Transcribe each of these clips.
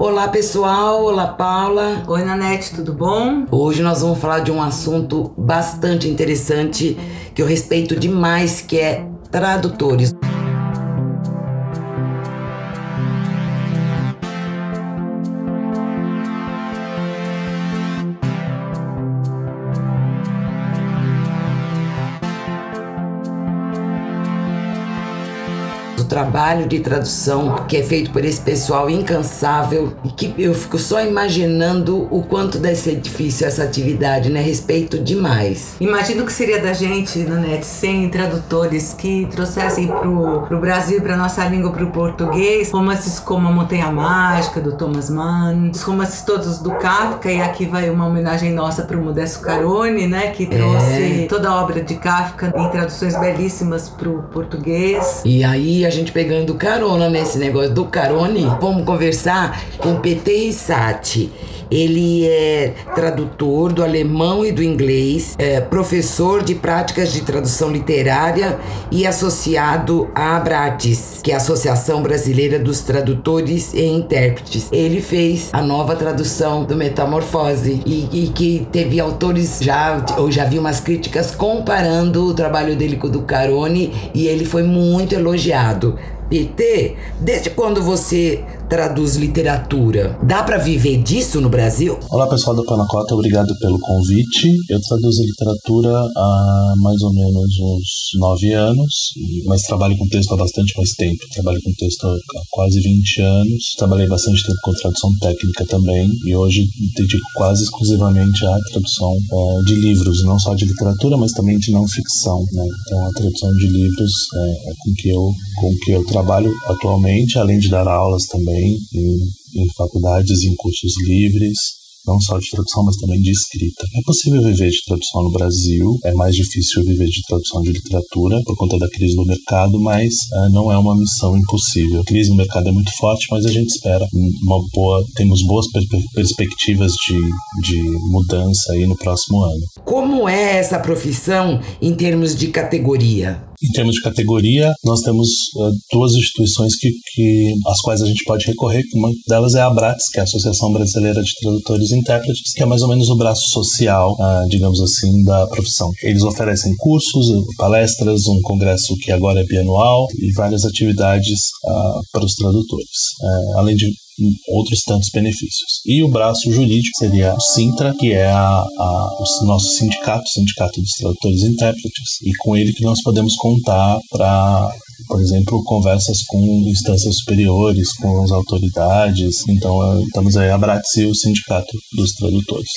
Olá pessoal, olá Paula. Oi Nanete, tudo bom? Hoje nós vamos falar de um assunto bastante interessante que eu respeito demais, que é tradutores. Trabalho de tradução que é feito por esse pessoal incansável e que eu fico só imaginando o quanto deve ser difícil essa atividade, né? Respeito demais. Imagino que seria da gente, Nanete, sem tradutores que trouxessem pro, pro Brasil, pra nossa língua, pro português, romances como A Montanha Mágica, do Thomas Mann, os romances todos do Kafka, e aqui vai uma homenagem nossa pro Modesto Carone, né? Que trouxe é. toda a obra de Kafka em traduções belíssimas pro português. E aí a gente gente pegando carona nesse negócio do Carone, vamos conversar com PT Rissati. Ele é tradutor do alemão e do inglês, é professor de práticas de tradução literária e associado à Abrates, que é a Associação Brasileira dos Tradutores e Intérpretes. Ele fez a nova tradução do Metamorfose e, e que teve autores já, eu já vi umas críticas comparando o trabalho dele com o do Carone e ele foi muito elogiado. PT, desde quando você traduz literatura. Dá para viver disso no Brasil? Olá pessoal da Panacota, obrigado pelo convite. Eu traduzo literatura há mais ou menos uns nove anos, mas trabalho com texto há bastante mais tempo. Trabalho com texto há quase 20 anos. Trabalhei bastante tempo com tradução técnica também e hoje dedico quase exclusivamente à tradução é, de livros, não só de literatura, mas também de não ficção. Né? Então a tradução de livros é, é com que eu com que eu trabalho atualmente, além de dar aulas também também em, em faculdades, em cursos livres não só de tradução, mas também de escrita. É possível viver de tradução no Brasil, é mais difícil viver de tradução de literatura por conta da crise do mercado, mas uh, não é uma missão impossível. A crise no mercado é muito forte, mas a gente espera uma boa, temos boas per perspectivas de, de mudança aí no próximo ano. Como é essa profissão em termos de categoria? Em termos de categoria, nós temos uh, duas instituições que, que, às quais a gente pode recorrer. Uma delas é a ABRATS, que é a Associação Brasileira de Tradutores e Intérpretes, que é mais ou menos o braço social, uh, digamos assim, da profissão. Eles oferecem cursos, palestras, um congresso que agora é bianual e várias atividades uh, para os tradutores. Eh, além de outros tantos benefícios. E o braço jurídico seria o Sintra, que é a, a, o nosso sindicato, o Sindicato dos Tradutores e Intérpretes, e com ele que nós podemos contar para por exemplo, conversas com instâncias superiores, com as autoridades. Então, estamos aí a Bratsi, o Sindicato dos Tradutores.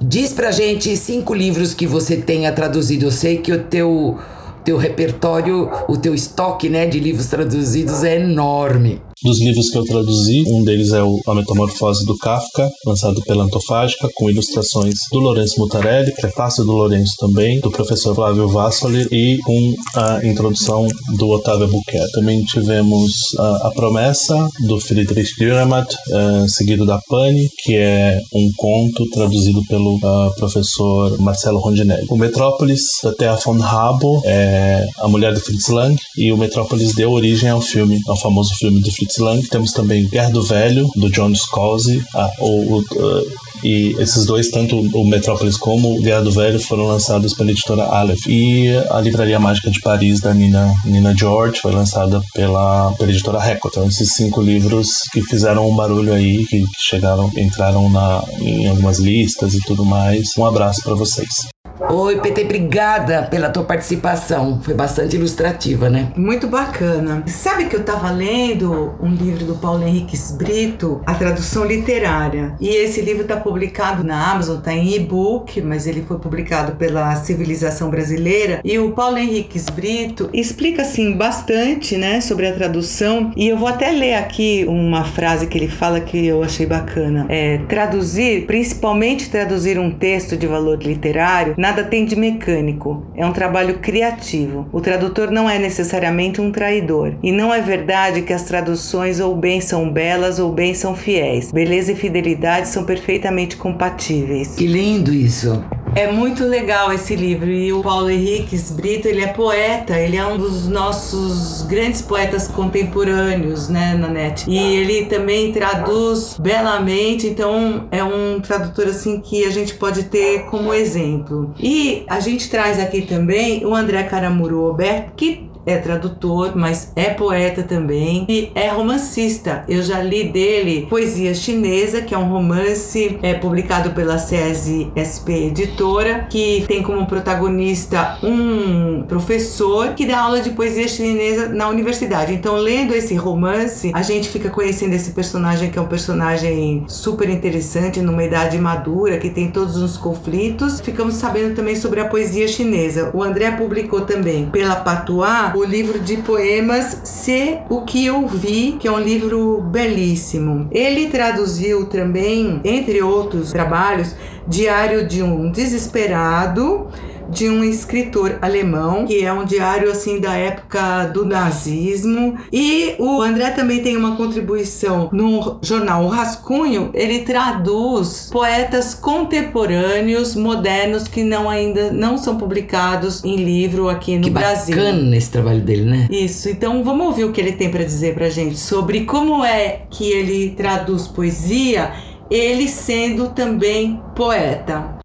Diz pra gente cinco livros que você tenha traduzido. Eu sei que o teu, teu repertório, o teu estoque né, de livros traduzidos é enorme dos livros que eu traduzi. Um deles é o A Metamorfose do Kafka, lançado pela Antofágica, com ilustrações do Lourenço Mutarelli, prefácio do Lourenço também, do professor Flávio Vassoli e com a introdução do Otávio Buquet. Também tivemos a, a Promessa, do Friedrich Dürrenmatt, uh, seguido da Pane, que é um conto traduzido pelo uh, professor Marcelo Rondinelli. O Metrópolis, da Thea von Rabo, é a mulher do Fritz Lang, e o Metrópolis deu origem ao filme, ao famoso filme do Fritz Lang. Temos também Guerra do Velho, do John Scalzi. Ah, o, o, uh, e esses dois, tanto o Metrópolis como o Guerra do Velho, foram lançados pela editora Aleph. E a Livraria Mágica de Paris, da Nina, Nina George, foi lançada pela, pela editora Record. Então, esses cinco livros que fizeram um barulho aí, que chegaram, entraram na, em algumas listas e tudo mais. Um abraço para vocês. Oi, PT, obrigada pela tua participação. Foi bastante ilustrativa, né? Muito bacana. Sabe que eu tava lendo um livro do Paulo Henrique Brito, a tradução literária. E esse livro tá publicado na Amazon, tá em e-book, mas ele foi publicado pela Civilização Brasileira. E o Paulo Henrique Brito explica assim bastante, né, sobre a tradução. E eu vou até ler aqui uma frase que ele fala que eu achei bacana. É traduzir, principalmente traduzir um texto de valor literário Nada tem de mecânico, é um trabalho criativo. O tradutor não é necessariamente um traidor. E não é verdade que as traduções ou bem são belas ou bem são fiéis. Beleza e fidelidade são perfeitamente compatíveis. Que lindo isso! É muito legal esse livro e o Paulo Henrique Brito, ele é poeta, ele é um dos nossos grandes poetas contemporâneos, né, Nanete? E ele também traduz belamente, então é um tradutor assim que a gente pode ter como exemplo. E a gente traz aqui também o André Caramuru Alberto, que é tradutor, mas é poeta também e é romancista. Eu já li dele Poesia Chinesa, que é um romance é, publicado pela SESI SP Editora, que tem como protagonista um professor que dá aula de poesia chinesa na universidade. Então, lendo esse romance, a gente fica conhecendo esse personagem que é um personagem super interessante, numa idade madura, que tem todos os conflitos. Ficamos sabendo também sobre a poesia chinesa. O André publicou também pela Patuá o livro de poemas Se o que eu vi, que é um livro belíssimo. Ele traduziu também, entre outros trabalhos, Diário de um Desesperado de um escritor alemão, que é um diário assim da época do nazismo. E o André também tem uma contribuição no jornal O Rascunho, ele traduz poetas contemporâneos, modernos que não ainda não são publicados em livro aqui no que Brasil. bacana esse trabalho dele, né? Isso, então vamos ouvir o que ele tem para dizer pra gente sobre como é que ele traduz poesia, ele sendo também poeta.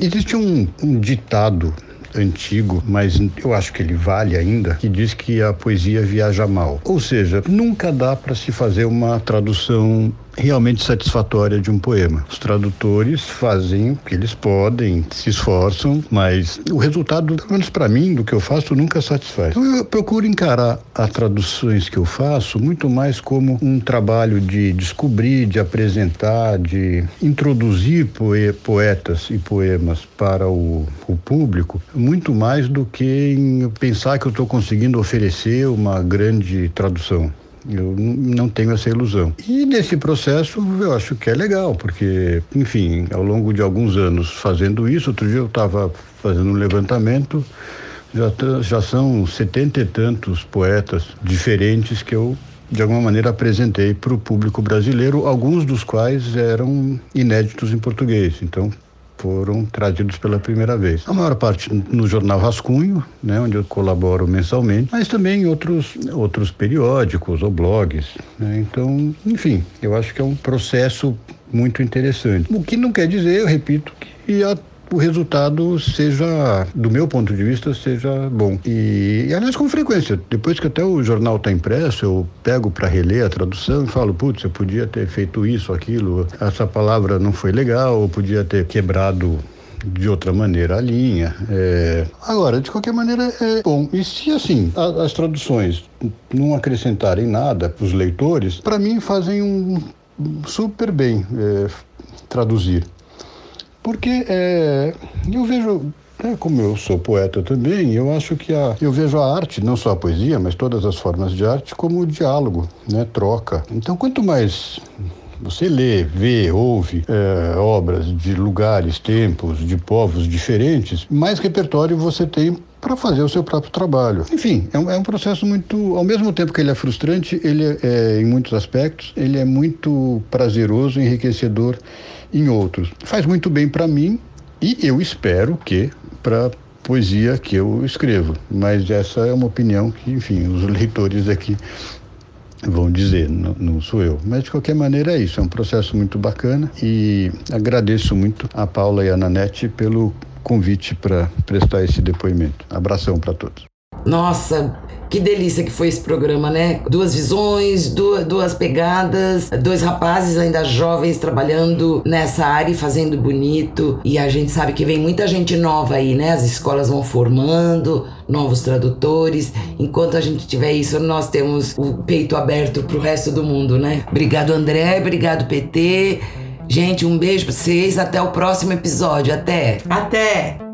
Existe um, um ditado antigo, mas eu acho que ele vale ainda, que diz que a poesia viaja mal. Ou seja, nunca dá para se fazer uma tradução realmente satisfatória de um poema. Os tradutores fazem o que eles podem, se esforçam, mas o resultado, pelo menos para mim, do que eu faço, nunca satisfaz. Então eu procuro encarar as traduções que eu faço muito mais como um trabalho de descobrir, de apresentar, de introduzir poetas e poemas para o, o público, muito mais do que em pensar que eu estou conseguindo oferecer uma grande tradução. Eu não tenho essa ilusão. E nesse processo eu acho que é legal, porque, enfim, ao longo de alguns anos fazendo isso, outro dia eu estava fazendo um levantamento, já, já são setenta e tantos poetas diferentes que eu de alguma maneira apresentei para o público brasileiro, alguns dos quais eram inéditos em português. Então, foram trazidos pela primeira vez. A maior parte no jornal Rascunho, né, onde eu colaboro mensalmente, mas também em outros, outros periódicos ou blogs. Né? Então, enfim, eu acho que é um processo muito interessante. O que não quer dizer, eu repito, que a o resultado seja, do meu ponto de vista, seja bom. E, e aliás, com frequência, depois que até o jornal está impresso, eu pego para reler a tradução e falo, putz, eu podia ter feito isso, aquilo, essa palavra não foi legal, ou podia ter quebrado de outra maneira a linha. É... Agora, de qualquer maneira, é bom. E se assim a, as traduções não acrescentarem nada para os leitores, para mim fazem um super bem é, traduzir. Porque é, eu vejo é, como eu sou poeta também, eu acho que a, eu vejo a arte, não só a poesia, mas todas as formas de arte, como diálogo, né, troca. Então, quanto mais você lê, vê, ouve é, obras de lugares, tempos, de povos diferentes, mais repertório você tem para fazer o seu próprio trabalho. Enfim, é um, é um, processo muito, ao mesmo tempo que ele é frustrante, ele é, é em muitos aspectos, ele é muito prazeroso, enriquecedor em outros. Faz muito bem para mim e eu espero que para poesia que eu escrevo. Mas essa é uma opinião que, enfim, os leitores aqui vão dizer, não, não, sou eu. Mas de qualquer maneira é isso, é um processo muito bacana e agradeço muito a Paula e a Nanete pelo convite para prestar esse depoimento. Abração para todos. Nossa, que delícia que foi esse programa, né? Duas visões, duas, duas pegadas, dois rapazes ainda jovens trabalhando nessa área e fazendo bonito. E a gente sabe que vem muita gente nova aí, né? As escolas vão formando novos tradutores. Enquanto a gente tiver isso, nós temos o peito aberto pro resto do mundo, né? Obrigado, André. Obrigado, PT. Gente, um beijo pra vocês. Até o próximo episódio. Até. Até.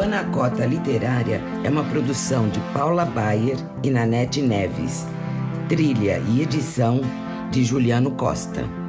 Panacota Literária é uma produção de Paula Bayer e Nanete Neves. Trilha e edição de Juliano Costa.